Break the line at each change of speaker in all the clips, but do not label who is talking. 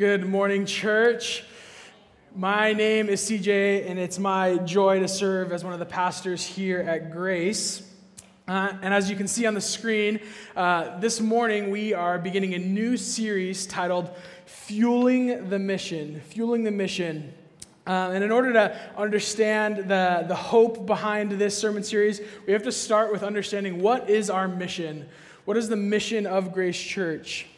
Good morning, church. My name is CJ, and it's my joy to serve as one of the pastors here at Grace. Uh, and as you can see on the screen, uh, this morning we are beginning a new series titled Fueling the Mission. Fueling the Mission. Uh, and in order to understand the, the hope behind this sermon series, we have to start with understanding what is our mission? What is the mission of Grace Church?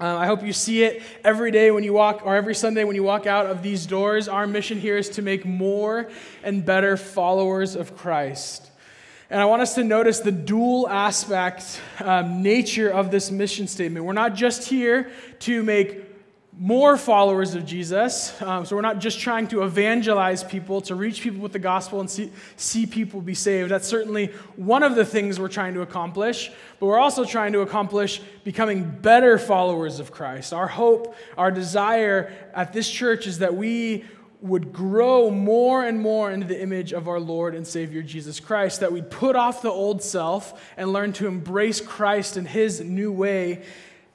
Uh, I hope you see it every day when you walk, or every Sunday when you walk out of these doors. Our mission here is to make more and better followers of Christ. And I want us to notice the dual aspect um, nature of this mission statement. We're not just here to make more followers of Jesus. Um, so we're not just trying to evangelize people, to reach people with the gospel and see, see people be saved. That's certainly one of the things we're trying to accomplish. But we're also trying to accomplish becoming better followers of Christ. Our hope, our desire at this church is that we would grow more and more into the image of our Lord and Savior Jesus Christ, that we'd put off the old self and learn to embrace Christ and His new way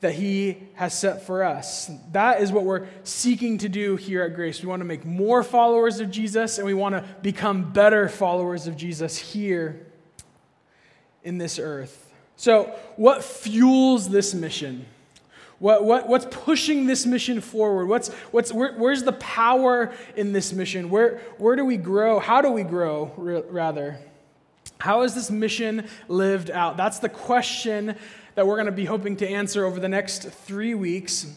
that He has set for us. That is what we're seeking to do here at Grace. We want to make more followers of Jesus, and we want to become better followers of Jesus here in this earth. So, what fuels this mission? What, what, what's pushing this mission forward? What's, what's, where, where's the power in this mission? Where, where do we grow? How do we grow, rather? How is this mission lived out? That's the question that we're going to be hoping to answer over the next three weeks.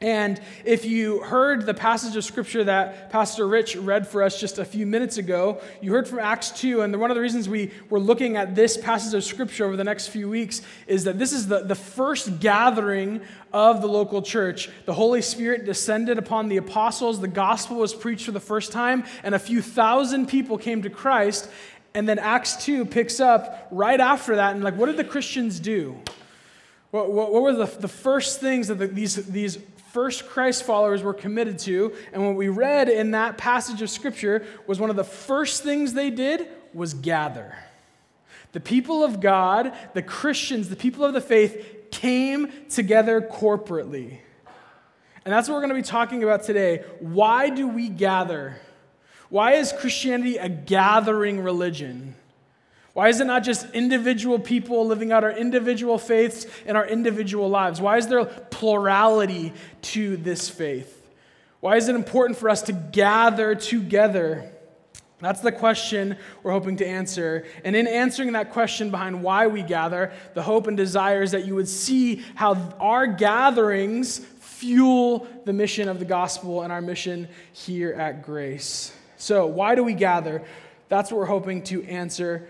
And if you heard the passage of scripture that Pastor Rich read for us just a few minutes ago, you heard from Acts 2. And one of the reasons we were looking at this passage of scripture over the next few weeks is that this is the, the first gathering of the local church. The Holy Spirit descended upon the apostles, the gospel was preached for the first time, and a few thousand people came to Christ. And then Acts 2 picks up right after that. And, like, what did the Christians do? What, what, what were the, the first things that the, these, these first Christ followers were committed to? And what we read in that passage of Scripture was one of the first things they did was gather. The people of God, the Christians, the people of the faith came together corporately. And that's what we're going to be talking about today. Why do we gather? Why is Christianity a gathering religion? Why is it not just individual people living out our individual faiths in our individual lives? Why is there plurality to this faith? Why is it important for us to gather together? That's the question we're hoping to answer. And in answering that question behind why we gather, the hope and desire is that you would see how our gatherings fuel the mission of the gospel and our mission here at Grace. So, why do we gather? That's what we're hoping to answer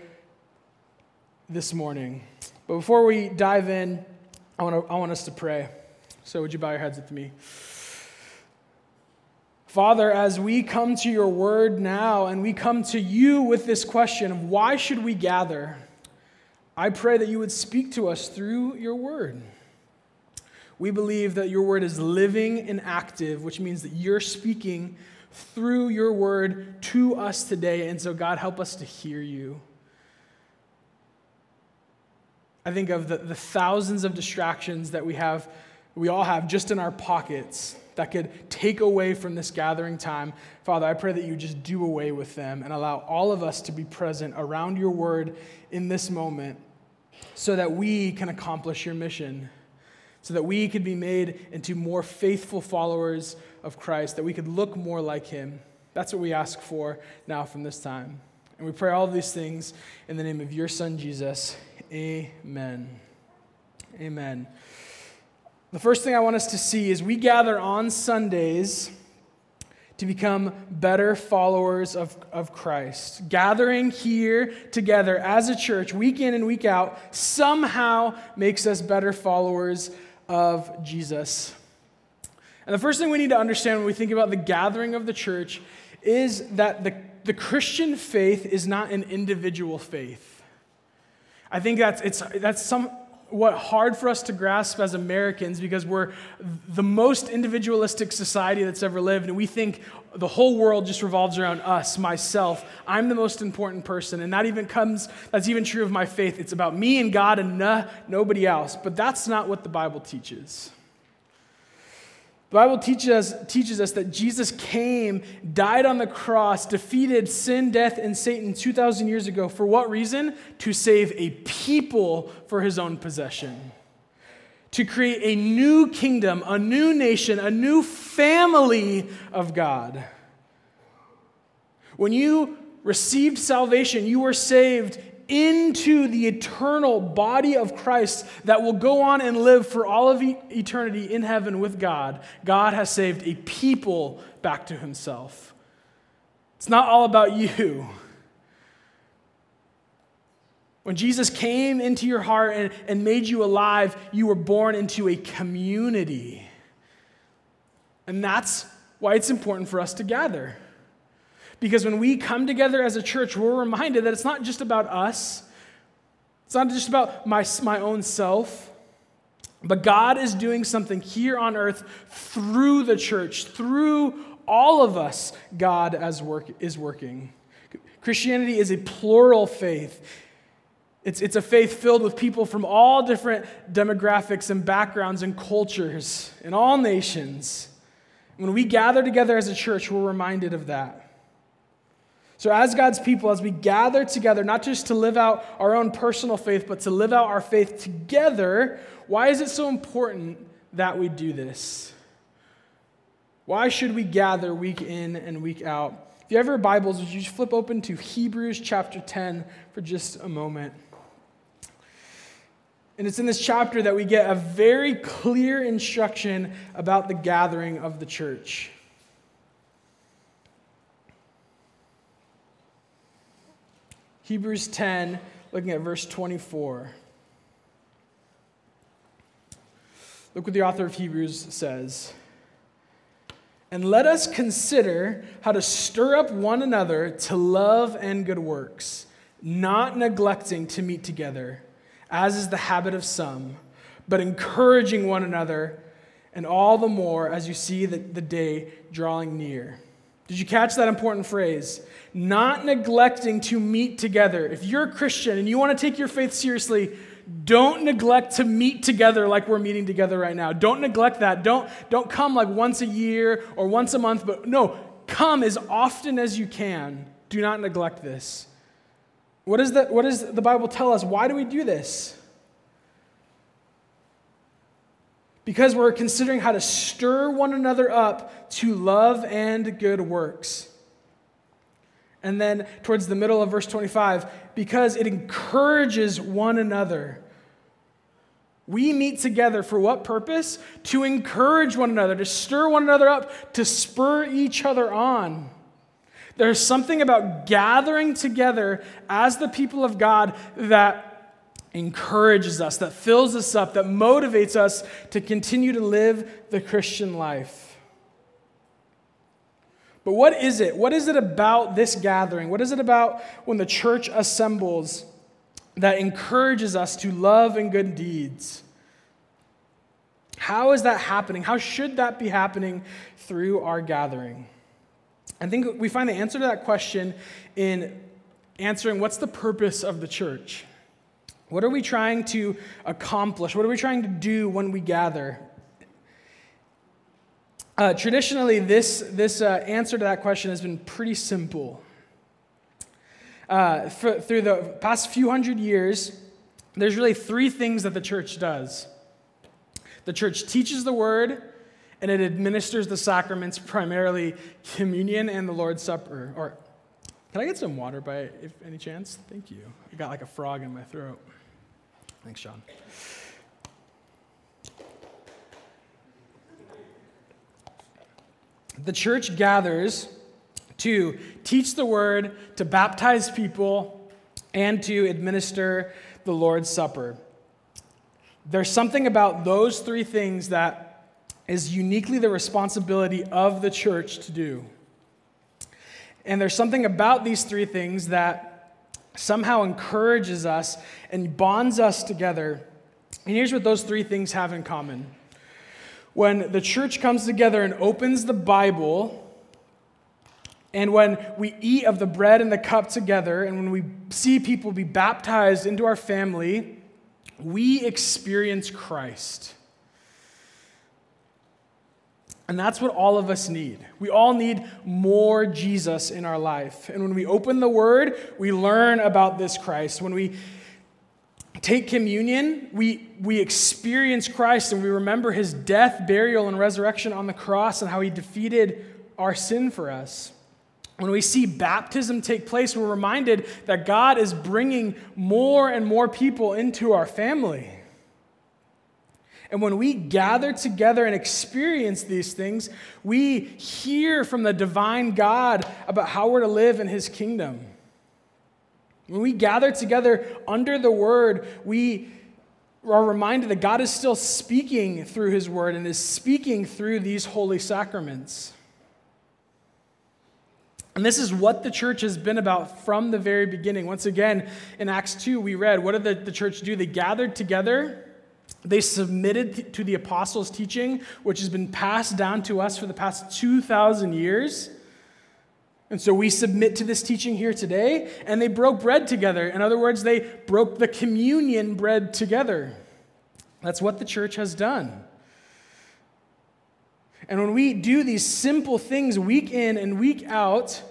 this morning. But before we dive in, I want, to, I want us to pray. So, would you bow your heads with me? Father, as we come to your word now and we come to you with this question of why should we gather, I pray that you would speak to us through your word. We believe that your word is living and active, which means that you're speaking through your word to us today. And so, God, help us to hear you. I think of the, the thousands of distractions that we have, we all have just in our pockets that could take away from this gathering time. Father, I pray that you just do away with them and allow all of us to be present around your word in this moment so that we can accomplish your mission, so that we could be made into more faithful followers of Christ, that we could look more like him. That's what we ask for now from this time. And we pray all these things in the name of your son, Jesus. Amen. Amen. The first thing I want us to see is we gather on Sundays to become better followers of, of Christ. Gathering here together as a church, week in and week out, somehow makes us better followers of Jesus. And the first thing we need to understand when we think about the gathering of the church is that the, the Christian faith is not an individual faith. I think that's, it's, that's somewhat hard for us to grasp as Americans because we're the most individualistic society that's ever lived, and we think the whole world just revolves around us, myself. I'm the most important person, and that even comes, that's even true of my faith. It's about me and God and nobody else. But that's not what the Bible teaches. The Bible teaches us, teaches us that Jesus came, died on the cross, defeated sin, death, and Satan 2,000 years ago. For what reason? To save a people for his own possession. To create a new kingdom, a new nation, a new family of God. When you received salvation, you were saved into the eternal body of Christ that will go on and live for all of eternity in heaven with God, God has saved a people back to himself. It's not all about you. When Jesus came into your heart and, and made you alive, you were born into a community. And that's why it's important for us to gather. Because when we come together as a church, we're reminded that it's not just about us, it's not just about my, my own self, but God is doing something here on earth through the church, through all of us, God as work, is working. Christianity is a plural faith. It's, it's a faith filled with people from all different demographics and backgrounds and cultures in all nations. When we gather together as a church, we're reminded of that. So, as God's people, as we gather together, not just to live out our own personal faith, but to live out our faith together, why is it so important that we do this? Why should we gather week in and week out? If you have your Bibles, would you flip open to Hebrews chapter 10 for just a moment? And it's in this chapter that we get a very clear instruction about the gathering of the church. Hebrews 10, looking at verse 24. Look what the author of Hebrews says. And let us consider how to stir up one another to love and good works, not neglecting to meet together, as is the habit of some, but encouraging one another, and all the more as you see the, the day drawing near. Did you catch that important phrase? Not neglecting to meet together. If you're a Christian and you want to take your faith seriously, don't neglect to meet together like we're meeting together right now. Don't neglect that. Don't, don't come like once a year or once a month, but no, come as often as you can. Do not neglect this. What, is the, what does the Bible tell us? Why do we do this? Because we're considering how to stir one another up to love and good works. And then towards the middle of verse 25, because it encourages one another. We meet together for what purpose? To encourage one another, to stir one another up, to spur each other on. There's something about gathering together as the people of God that encourages us, that fills us up, that motivates us to continue to live the Christian life. But what is it? What is it about this gathering? What is it about when the church assembles that encourages us to love and good deeds? How is that happening? How should that be happening through our gathering? I think we find the answer to that question in answering what's the purpose of the church? What are we trying to accomplish? What are we trying to do when we gather? Uh, traditionally, this, this uh, answer to that question has been pretty simple. Uh, for, through the past few hundred years, there's really three things that the church does the church teaches the word, and it administers the sacraments, primarily communion and the Lord's Supper. Or, can I get some water by if any chance? Thank you. I got like a frog in my throat. Thanks, Sean. The church gathers to teach the word, to baptize people, and to administer the Lord's Supper. There's something about those three things that is uniquely the responsibility of the church to do. And there's something about these three things that somehow encourages us and bonds us together. And here's what those three things have in common. When the church comes together and opens the Bible, and when we eat of the bread and the cup together, and when we see people be baptized into our family, we experience Christ. And that's what all of us need. We all need more Jesus in our life. And when we open the Word, we learn about this Christ. When we take communion, we, we experience Christ and we remember his death, burial, and resurrection on the cross and how he defeated our sin for us. When we see baptism take place, we're reminded that God is bringing more and more people into our family. And when we gather together and experience these things, we hear from the divine God about how we're to live in his kingdom. When we gather together under the word, we are reminded that God is still speaking through his word and is speaking through these holy sacraments. And this is what the church has been about from the very beginning. Once again, in Acts 2, we read, what did the, the church do? They gathered together they submitted to the apostles' teaching, which has been passed down to us for the past 2,000 years. And so we submit to this teaching here today, and they broke bread together. In other words, they broke the communion bread together. That's what the church has done. And when we do these simple things week in and week out,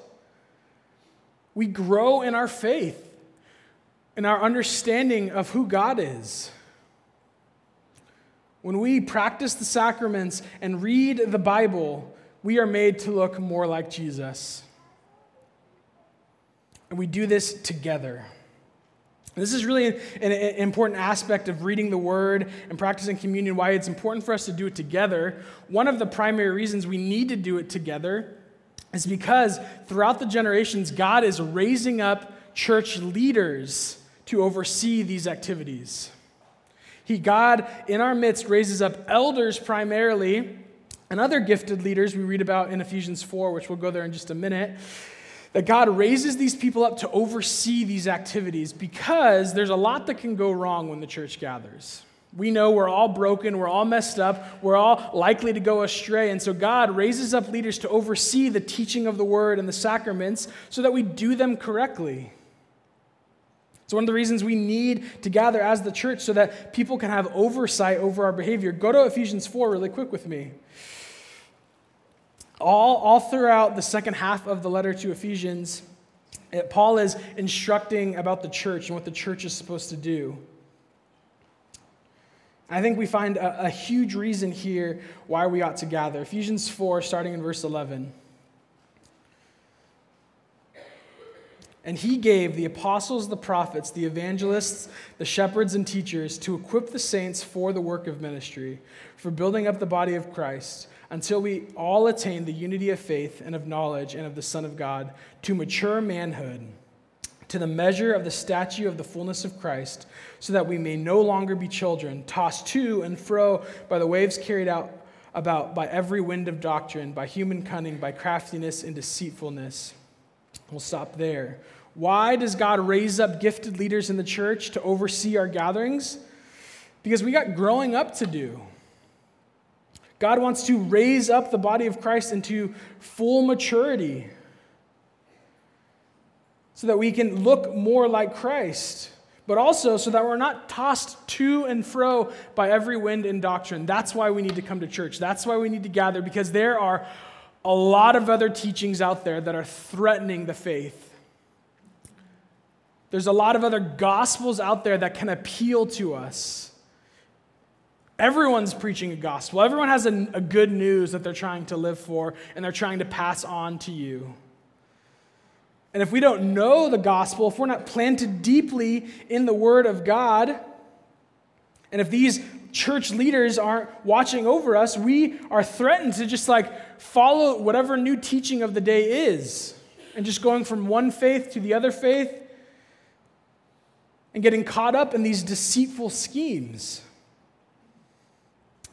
we grow in our faith, in our understanding of who God is. When we practice the sacraments and read the Bible, we are made to look more like Jesus. And we do this together. This is really an, an, important aspect of reading the Word and practicing communion, why it's important for us to do it together. One of the primary reasons we need to do it together is because throughout the generations, God is raising up church leaders to oversee these activities. He, God, in our midst, raises up elders primarily and other gifted leaders we read about in Ephesians 4, which we'll go there in just a minute. That God raises these people up to oversee these activities because there's a lot that can go wrong when the church gathers. We know we're all broken, we're all messed up, we're all likely to go astray. And so God raises up leaders to oversee the teaching of the word and the sacraments so that we do them correctly. It's one of the reasons we need to gather as the church so that people can have oversight over our behavior. Go to Ephesians 4 really quick with me. All, all throughout the second half of the letter to Ephesians, it, Paul is instructing about the church and what the church is supposed to do. I think we find a, a huge reason here why we ought to gather. Ephesians 4, starting in verse 11. And he gave the apostles, the prophets, the evangelists, the shepherds, and teachers to equip the saints for the work of ministry, for building up the body of Christ, until we all attain the unity of faith and of knowledge and of the Son of God, to mature manhood, to the measure of the stature of the fullness of Christ, so that we may no longer be children, tossed to and fro by the waves carried out about by every wind of doctrine, by human cunning, by craftiness and deceitfulness We'll stop there. Why does God raise up gifted leaders in the church to oversee our gatherings? Because we got growing up to do. God wants to raise up the body of Christ into full maturity so that we can look more like Christ, but also so that we're not tossed to and fro by every wind and doctrine. That's why we need to come to church. That's why we need to gather, because there are a lot of other teachings out there that are threatening the faith. There's a lot of other gospels out there that can appeal to us. Everyone's preaching a gospel. Everyone has a, a, good news that they're trying to live for and they're trying to pass on to you. And if we don't know the gospel, if we're not planted deeply in the Word of God, and if these church leaders aren't watching over us, we are threatened to just like follow whatever new teaching of the day is and just going from one faith to the other faith and getting caught up in these deceitful schemes.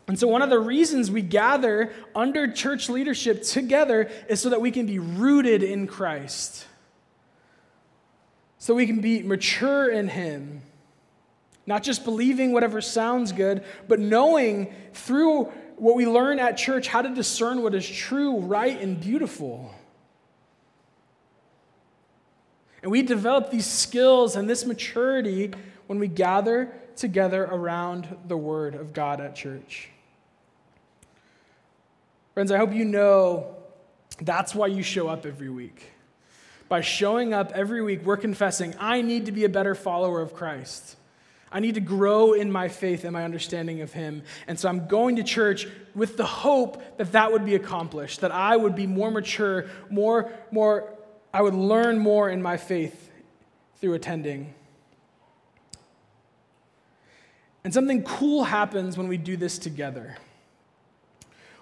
And so, one of the reasons we gather under church leadership together is so that we can be rooted in Christ, so we can be mature in Him not just believing whatever sounds good, but knowing through what we learn at church how to discern what is true, right, and beautiful. And we develop these skills and this maturity when we gather together around the Word of God at church. Friends, I hope you know that's why you show up every week. By showing up every week, we're confessing, I need to be a better follower of Christ. I need to grow in my faith and my understanding of Him. And so I'm going to church with the hope that that would be accomplished, that I would be more mature, more, more, I would learn more in my faith through attending. And something cool happens when we do this together.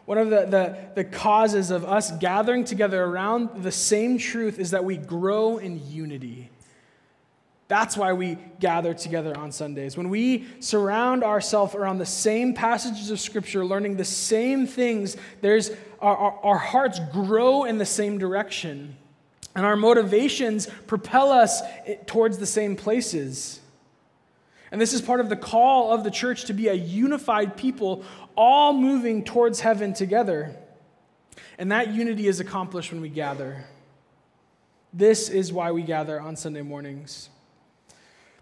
One of the, the, the causes of us gathering together around the same truth is that we grow in unity. That's why we gather together on Sundays. When we surround ourselves around the same passages of Scripture, learning the same things, there's, our, our, our hearts grow in the same direction. And our motivations propel us towards the same places. And this is part of the call of the church to be a unified people, all moving towards heaven together. And that unity is accomplished when we gather. This is why we gather on Sunday mornings.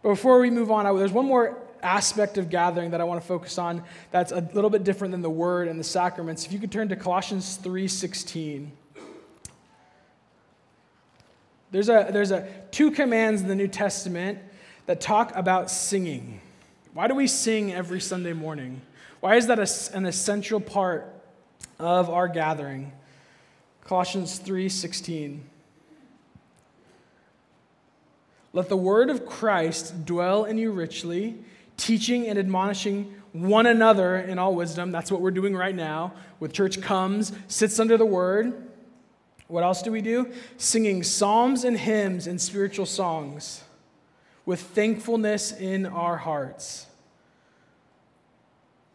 But before we move on, there's one more aspect of gathering that I want to focus on that's a little bit different than the word and the sacraments. If you could turn to Colossians 3:16. There's a there's a two commands in the New Testament that talk about singing. Why do we sing every Sunday morning? Why is that a, an essential part of our gathering? Colossians 3:16. Let the word of Christ dwell in you richly, teaching and admonishing one another in all wisdom. That's what we're doing right now. With church comes, sits under the word. What else do we do? Singing psalms and hymns and spiritual songs with thankfulness in our hearts.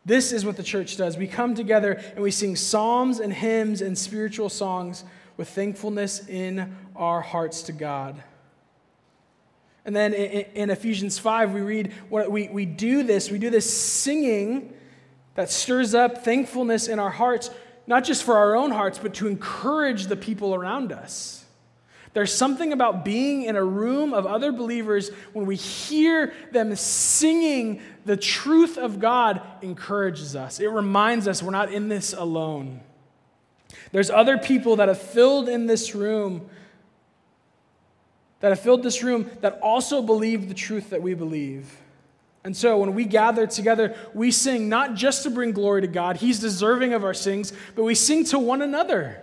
This is what the church does. We come together and we sing psalms and hymns and spiritual songs with thankfulness in our hearts to God. And then in, Ephesians 5, we read, we, we do this, we do this singing that stirs up thankfulness in our hearts, not just for our own hearts, but to encourage the people around us. There's something about being in a room of other believers when we hear them singing the truth of God encourages us. It reminds us we're not in this alone. There's other people that have filled in this room that have filled this room that also believe the truth that we believe. And so when we gather together, we sing not just to bring glory to God, He's deserving of our sings, but we sing to one another.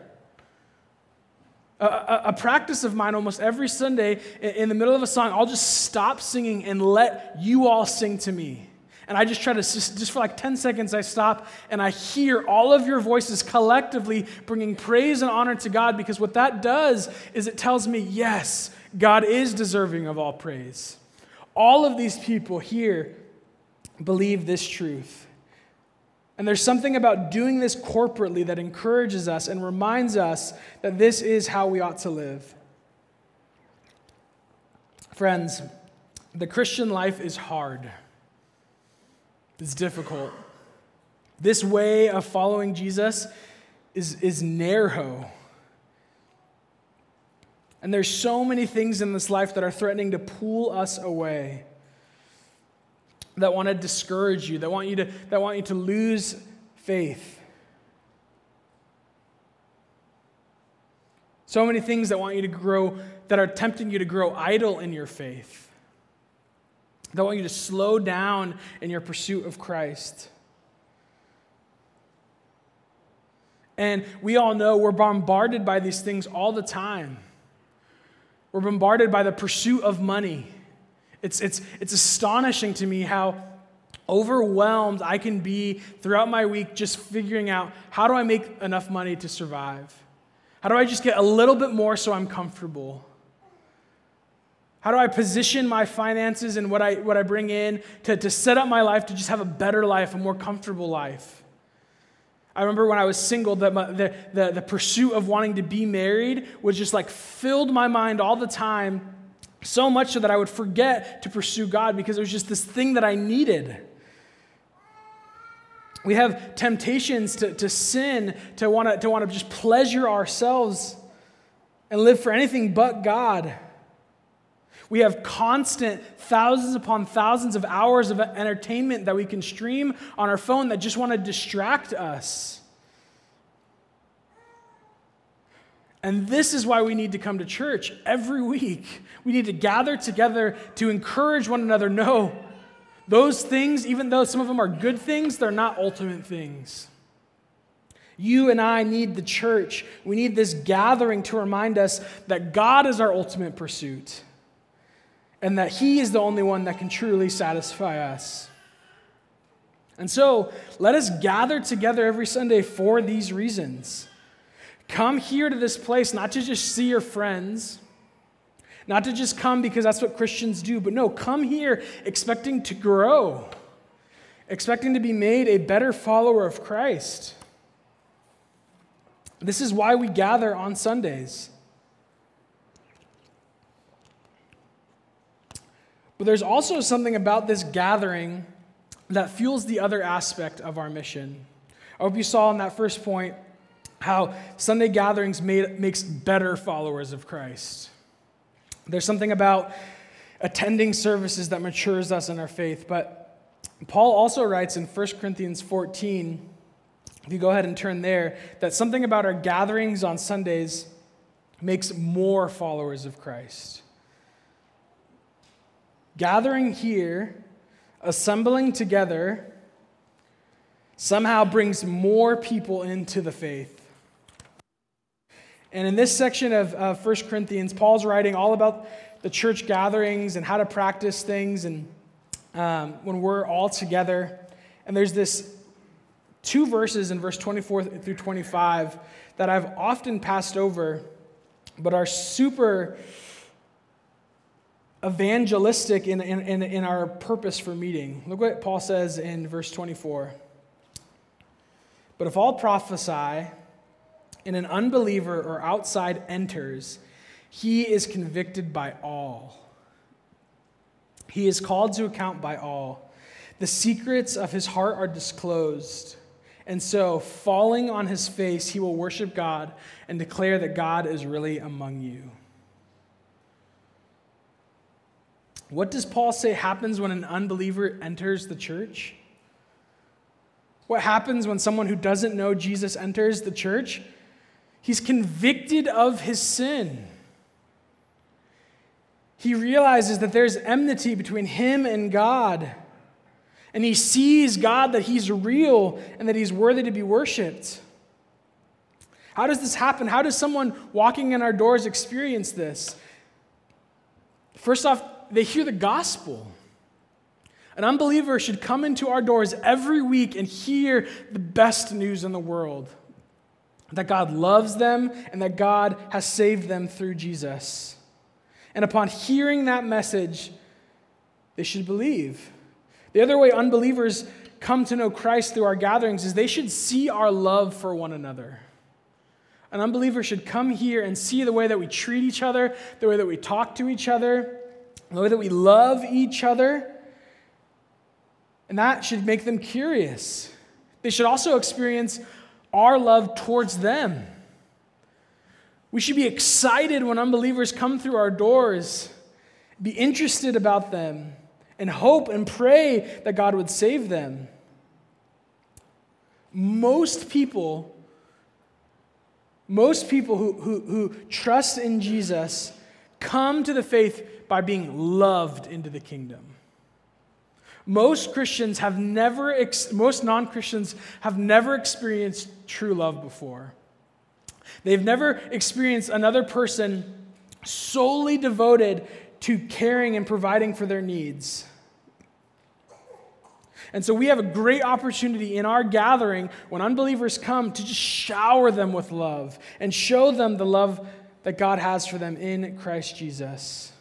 A, a, a, practice of mine almost every Sunday in the middle of a song, I'll just stop singing and let you all sing to me. And I just try to, just, just for like 10 seconds, I stop and I hear all of your voices collectively bringing praise and honor to God because what that does is it tells me, yes, God is deserving of all praise. All of these people here believe this truth. And there's something about doing this corporately that encourages us and reminds us that this is how we ought to live. Friends, the Christian life is hard, it's difficult. This way of following Jesus is, is narrow. And there's so many things in this life that are threatening to pull us away that want to discourage you, that want you to, that want you to lose faith. So many things that want you to grow, that are tempting you to grow idle in your faith, that want you to slow down in your pursuit of Christ. And we all know we're bombarded by these things all the time. We're bombarded by the pursuit of money it's, it's, it's astonishing to me how overwhelmed I can be throughout my week just figuring out how do I make enough money to survive? How do I just get a little bit more so I'm comfortable? How do I position my finances and what I, what I bring in to, to set up my life to just have a better life, a more comfortable life? I remember when I was single, that the, the, the pursuit of wanting to be married was just like filled my mind all the time so much so that I would forget to pursue God because it was just this thing that I needed. We have temptations to, to sin, to want to, to want to just pleasure ourselves and live for anything but God. We have constant thousands upon thousands of hours of entertainment that we can stream on our phone that just want to distract us. And this is why we need to come to church every week. We need to gather together to encourage one another. No, those things, even though some of them are good things, they're not ultimate things. You and I need the church. We need this gathering to remind us that God is our ultimate pursuit and that He is the only one that can truly satisfy us. And so, let us gather together every Sunday for these reasons. Come here to this place not to just see your friends, not to just come because that's what Christians do, but no, come here expecting to grow, expecting to be made a better follower of Christ. This is why we gather on Sundays. But there's also something about this gathering that fuels the other aspect of our mission. I hope you saw in that first point how Sunday gatherings made, makes better followers of Christ. There's something about attending services that matures us in our faith. But Paul also writes in 1 Corinthians 14, if you go ahead and turn there, that something about our gatherings on Sundays makes more followers of Christ. Gathering here, assembling together, somehow brings more people into the faith. And in this section of uh, 1 Corinthians, Paul's writing all about the church gatherings and how to practice things and um, when we're all together. And there's this two verses in verse 24 through 25 that I've often passed over, but are super evangelistic in, in, in, our purpose for meeting. Look what Paul says in verse 24. But if all prophesy, and an unbeliever or outside enters, he is convicted by all. He is called to account by all. The secrets of his heart are disclosed. And so, falling on his face, he will worship God and declare that God is really among you. What does Paul say happens when an unbeliever enters the church? What happens when someone who doesn't know Jesus enters the church? He's convicted of his sin. He realizes that there's enmity between him and God. And he sees God that he's real and that he's worthy to be worshiped. How does this happen? How does someone walking in our doors experience this? First off, they hear the gospel. An unbeliever should come into our doors every week and hear the best news in the world that God loves them and that God has saved them through Jesus. And upon hearing that message, they should believe. The other way unbelievers come to know Christ through our gatherings is they should see our love for one another. An unbeliever should come here and see the way that we treat each other, the way that we talk to each other, the way that we love each other. And that should make them curious. They should also experience our love towards them. We should be excited when unbelievers come through our doors, be interested about them, and hope and pray that God would save them. Most people, most people who, who, who trust in Jesus come to the faith by being loved into the kingdom. Most Christians have never, ex- most non Christians have never experienced true love before. They've never experienced another person solely devoted to caring and providing for their needs. And so we have a great opportunity in our gathering when unbelievers come to just shower them with love and show them the love that God has for them in Christ Jesus.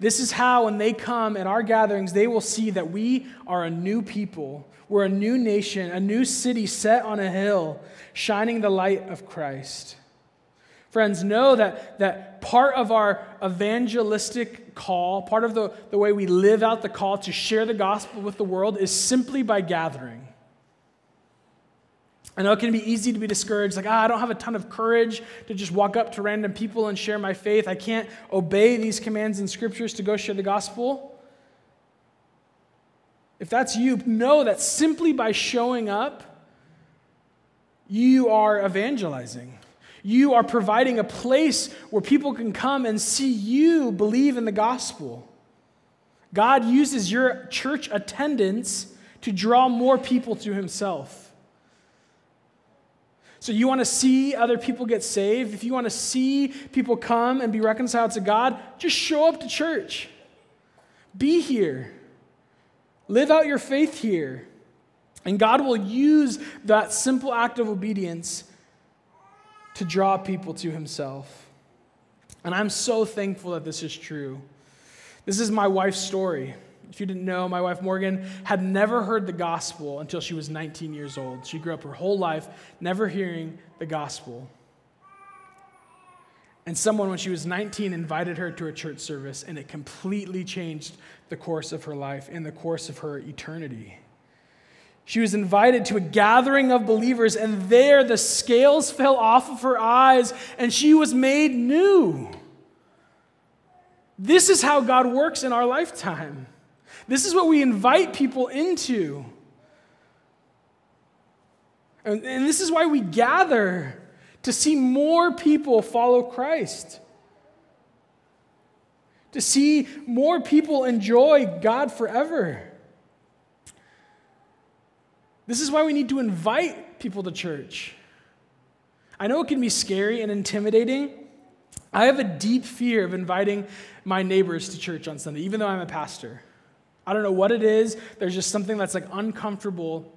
This is how, when they come at our gatherings, they will see that we are a new people. We're a new nation, a new city set on a hill, shining the light of Christ. Friends, know that, that part of our evangelistic call, part of the, the way we live out the call to share the gospel with the world, is simply by gathering. I know it can be easy to be discouraged, like, ah, I don't have a ton of courage to just walk up to random people and share my faith. I can't obey these commands in scriptures to go share the gospel. If that's you, know that simply by showing up, you are evangelizing. You are providing a place where people can come and see you believe in the gospel. God uses your church attendance to draw more people to himself. So, you want to see other people get saved? If you want to see people come and be reconciled to God, just show up to church. Be here. Live out your faith here. And God will use that simple act of obedience to draw people to Himself. And I'm so thankful that this is true. This is my wife's story. If you didn't know, my wife Morgan had never heard the gospel until she was 19 years old. She grew up her whole life never hearing the gospel. And someone, when she was 19, invited her to a church service, and it completely changed the course of her life and the course of her eternity. She was invited to a gathering of believers, and there the scales fell off of her eyes, and she was made new. This is how God works in our lifetime. This is what we invite people into. And, and this is why we gather to see more people follow Christ, to see more people enjoy God forever. This is why we need to invite people to church. I know it can be scary and intimidating. I have a deep fear of inviting my neighbors to church on Sunday, even though I'm a pastor. I don't know what it is. There's just something that's like uncomfortable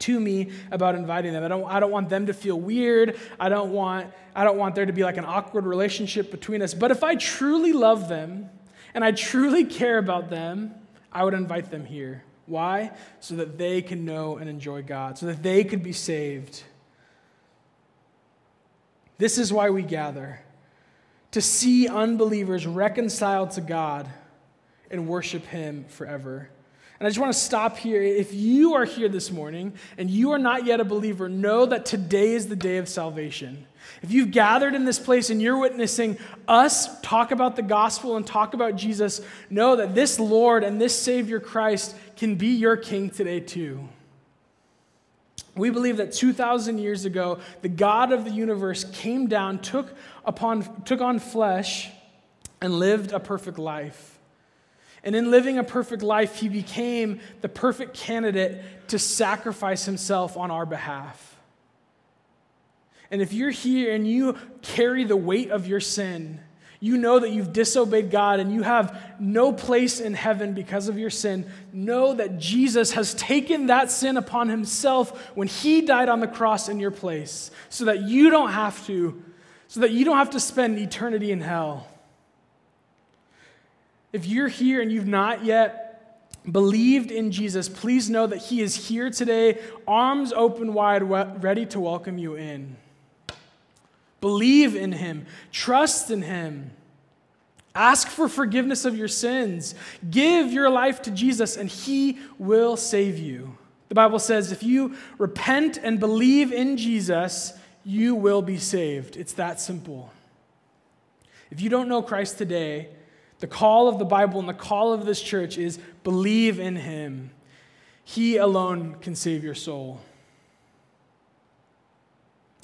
to me about inviting them. I don't, I don't want them to feel weird. I don't, want, I don't want there to be like an awkward relationship between us. But if I truly love them and I truly care about them, I would invite them here. Why? So that they can know and enjoy God, so that they could be saved. This is why we gather to see unbelievers reconciled to God and worship Him forever. And I just want to stop here. If you are here this morning and you are not yet a believer, know that today is the day of salvation. If you've gathered in this place and you're witnessing us talk about the gospel and talk about Jesus, know that this Lord and this Savior Christ can be your King today too. We believe that 2,000 years ago, the God of the universe came down, took, upon, took on flesh, and lived a perfect life. And in living a perfect life, he became the perfect candidate to sacrifice himself on our behalf. And if you're here and you carry the weight of your sin, you know that you've disobeyed God and you have no place in heaven because of your sin, know that Jesus has taken that sin upon himself when he died on the cross in your place so that you don't have to so that you don't have to spend eternity in hell. If you're here and you've not yet believed in Jesus, please know that He is here today, arms open wide, ready to welcome you in. Believe in Him, trust in Him. Ask for forgiveness of your sins. Give your life to Jesus, and He will save you. The Bible says if you repent and believe in Jesus, you will be saved. It's that simple. If you don't know Christ today, the call of the Bible and the call of this church is believe in him. He alone can save your soul.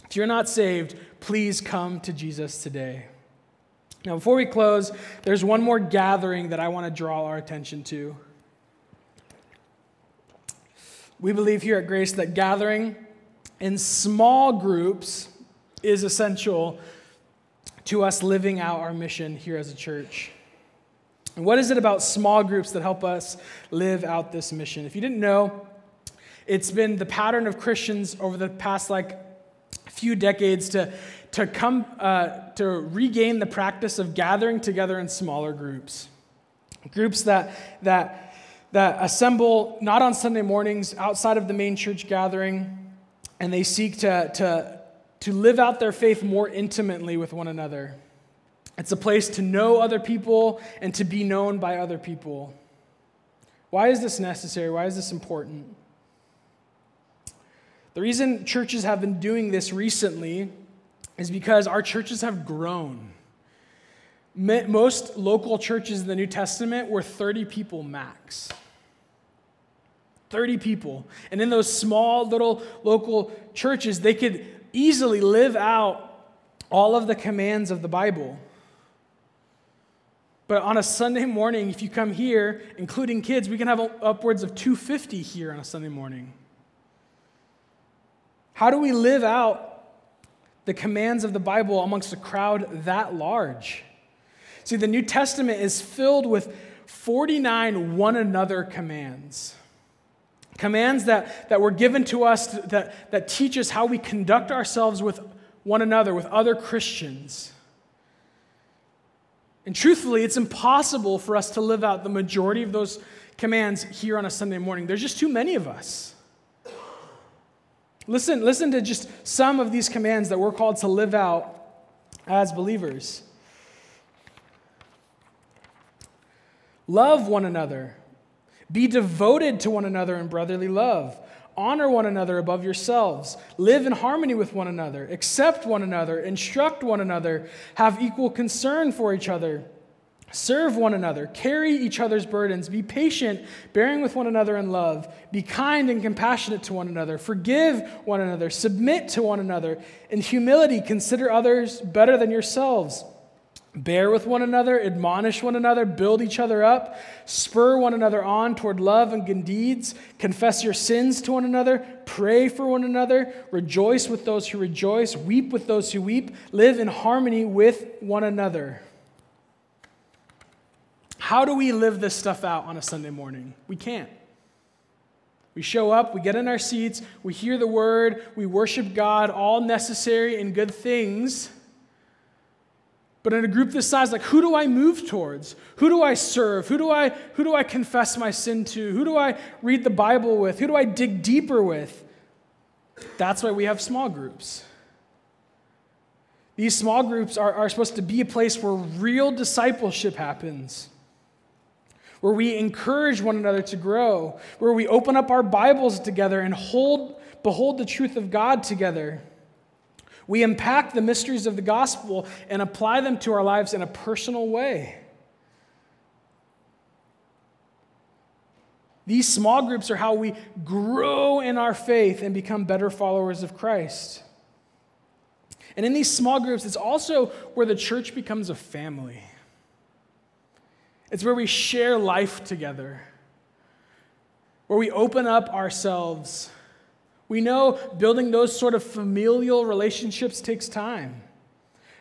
If you're not saved, please come to Jesus today. Now, before we close, there's one more gathering that I want to draw our attention to. We believe here at Grace that gathering in small groups is essential to us living out our mission here as a church. What is it about small groups that help us live out this mission? If you didn't know, it's been the pattern of Christians over the past like few decades to, to come uh, to regain the practice of gathering together in smaller groups. Groups that, that, that assemble not on Sunday mornings outside of the main church gathering, and they seek to, to, to live out their faith more intimately with one another. It's a place to know other people and to be known by other people. Why is this necessary? Why is this important? The reason churches have been doing this recently is because our churches have grown. Most local churches in the New Testament were 30 people max. 30 people. And in those small little local churches, they could easily live out all of the commands of the Bible. But on a Sunday morning, if you come here, including kids, we can have upwards of 250 here on a Sunday morning. How do we live out the commands of the Bible amongst a crowd that large? See, the New Testament is filled with 49 one another commands. Commands that, that were given to us that, that teach us how we conduct ourselves with one another, with other Christians. And truthfully, it's impossible for us to live out the majority of those commands here on a Sunday morning. There's just too many of us. Listen, listen to just some of these commands that we're called to live out as believers. Love one another. Be devoted to one another in brotherly love. Honor one another above yourselves. Live in harmony with one another. Accept one another. Instruct one another. Have equal concern for each other. Serve one another. Carry each other's burdens. Be patient, bearing with one another in love. Be kind and compassionate to one another. Forgive one another. Submit to one another. In humility, consider others better than yourselves. Bear with one another, admonish one another, build each other up, spur one another on toward love and good deeds, confess your sins to one another, pray for one another, rejoice with those who rejoice, weep with those who weep, live in harmony with one another. How do we live this stuff out on a Sunday morning? We can't. We show up, we get in our seats, we hear the word, we worship God, all necessary and good things. But in a group this size, like who do I move towards? Who do I serve? Who do I, who do I confess my sin to? Who do I read the Bible with? Who do I dig deeper with? That's why we have small groups. These small groups are, are supposed to be a place where real discipleship happens, where we encourage one another to grow, where we open up our Bibles together and hold, behold the truth of God together. We unpack the mysteries of the gospel and apply them to our lives in a personal way. These small groups are how we grow in our faith and become better followers of Christ. And in these small groups, it's also where the church becomes a family. It's where we share life together, where we open up ourselves we know building those sort of familial relationships takes time.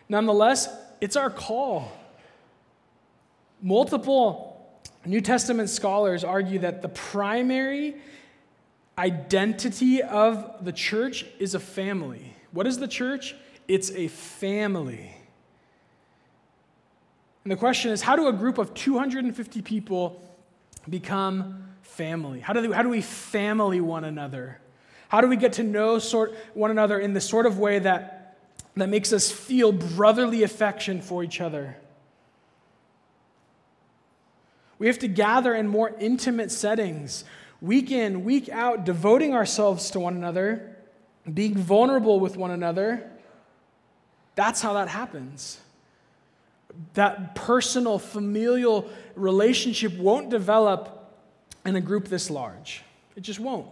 Nonetheless, it's our call. Multiple New Testament scholars argue that the primary identity of the church is a family. What is the church? It's a family. And the question is how do a group of 250 people become family? How do, they, how do we family one another? How do we get to know sort, one another in the sort of way that, that makes us feel brotherly affection for each other? We have to gather in more intimate settings, week in, week out, devoting ourselves to one another, being vulnerable with one another. That's how that happens. That personal, familial relationship won't develop in a group this large. It just won't.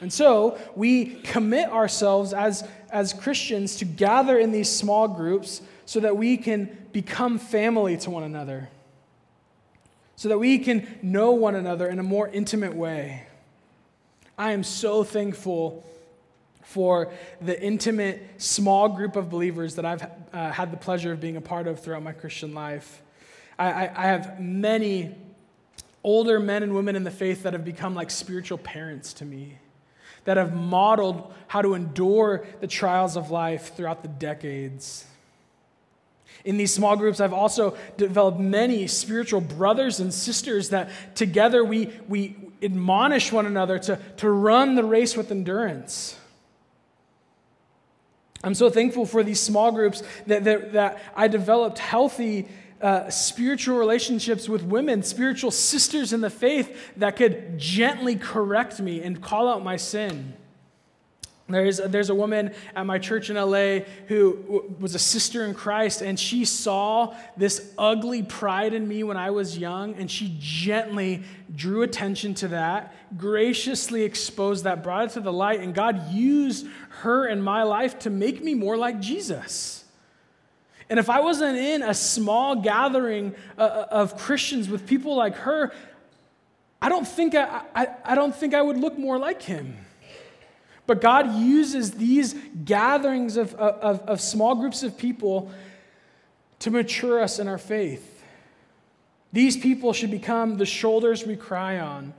And so we commit ourselves as, as Christians to gather in these small groups so that we can become family to one another, so that we can know one another in a more intimate way. I am so thankful for the intimate small group of believers that I've uh, had the pleasure of being a part of throughout my Christian life. I, I, I have many older men and women in the faith that have become like spiritual parents to me that have modeled how to endure the trials of life throughout the decades. In these small groups, I've also developed many spiritual brothers and sisters that together we, we admonish one another to, to run the race with endurance. I'm so thankful for these small groups that, that, that I developed healthy uh, spiritual relationships with women, spiritual sisters in the faith that could gently correct me and call out my sin. There's, there's a woman at my church in LA who was a sister in Christ, and she saw this ugly pride in me when I was young, and she gently drew attention to that, graciously exposed that, brought it to the light, and God used her in my life to make me more like Jesus. And if I wasn't in a small gathering uh, uh of Christians with people like her, I don't think I, I, I don't think I would look more like him. But God uses these gatherings of, of, of small groups of people to mature us in our faith. These people should become the shoulders we cry on.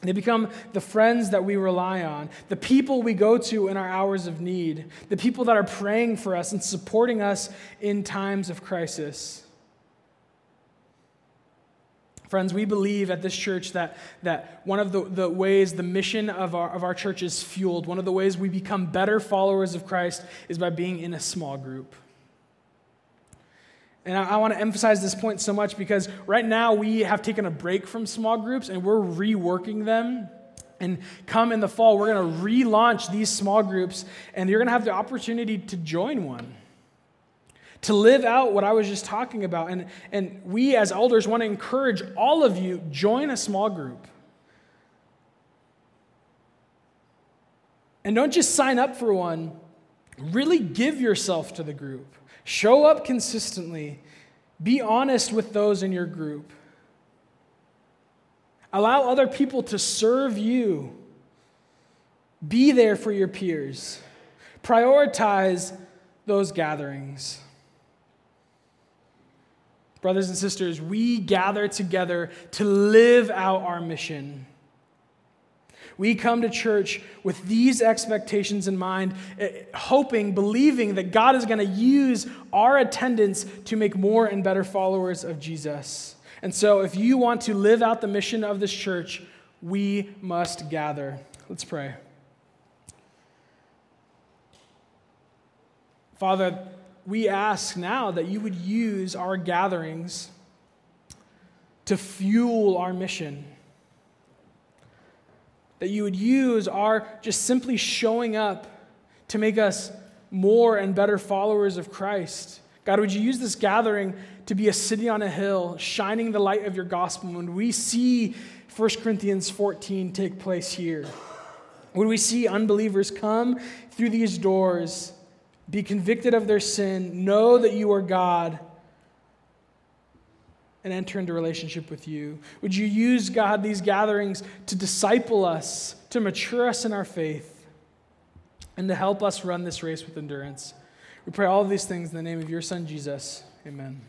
They become the friends that we rely on, the people we go to in our hours of need, the people that are praying for us and supporting us in times of crisis. Friends, we believe at this church that, that one of the, the ways the mission of our, of our church is fueled, one of the ways we become better followers of Christ is by being in a small group. And I, I want to emphasize this point so much because right now we have taken a break from small groups and we're reworking them. And come in the fall, we're going to relaunch these small groups, and you're going to have the opportunity to join one to live out what I was just talking about. And, and we as elders want to encourage all of you join a small group. And don't just sign up for one, really give yourself to the group. Show up consistently. Be honest with those in your group. Allow other people to serve you. Be there for your peers. Prioritize those gatherings. Brothers and sisters, we gather together to live out our mission. We come to church with these expectations in mind, eh, hoping, believing that God is going to use our attendance to make more and better followers of Jesus. And so, if you want to live out the mission of this church, we must gather. Let's pray. Father, we ask now that you would use our gatherings to fuel our mission. That you would use our just simply showing up to make us more and better followers of Christ. God, would you use this gathering to be a city on a hill, shining the light of your gospel when we see 1 Corinthians 14 take place here? Would we see unbelievers come through these doors be convicted of their sin, know that you are God, and enter into relationship with you? Would you use, God, these gatherings to disciple us, to mature us in our faith, and to help us run this race with endurance? We pray all of these things in the name of your Son, Jesus. Amen.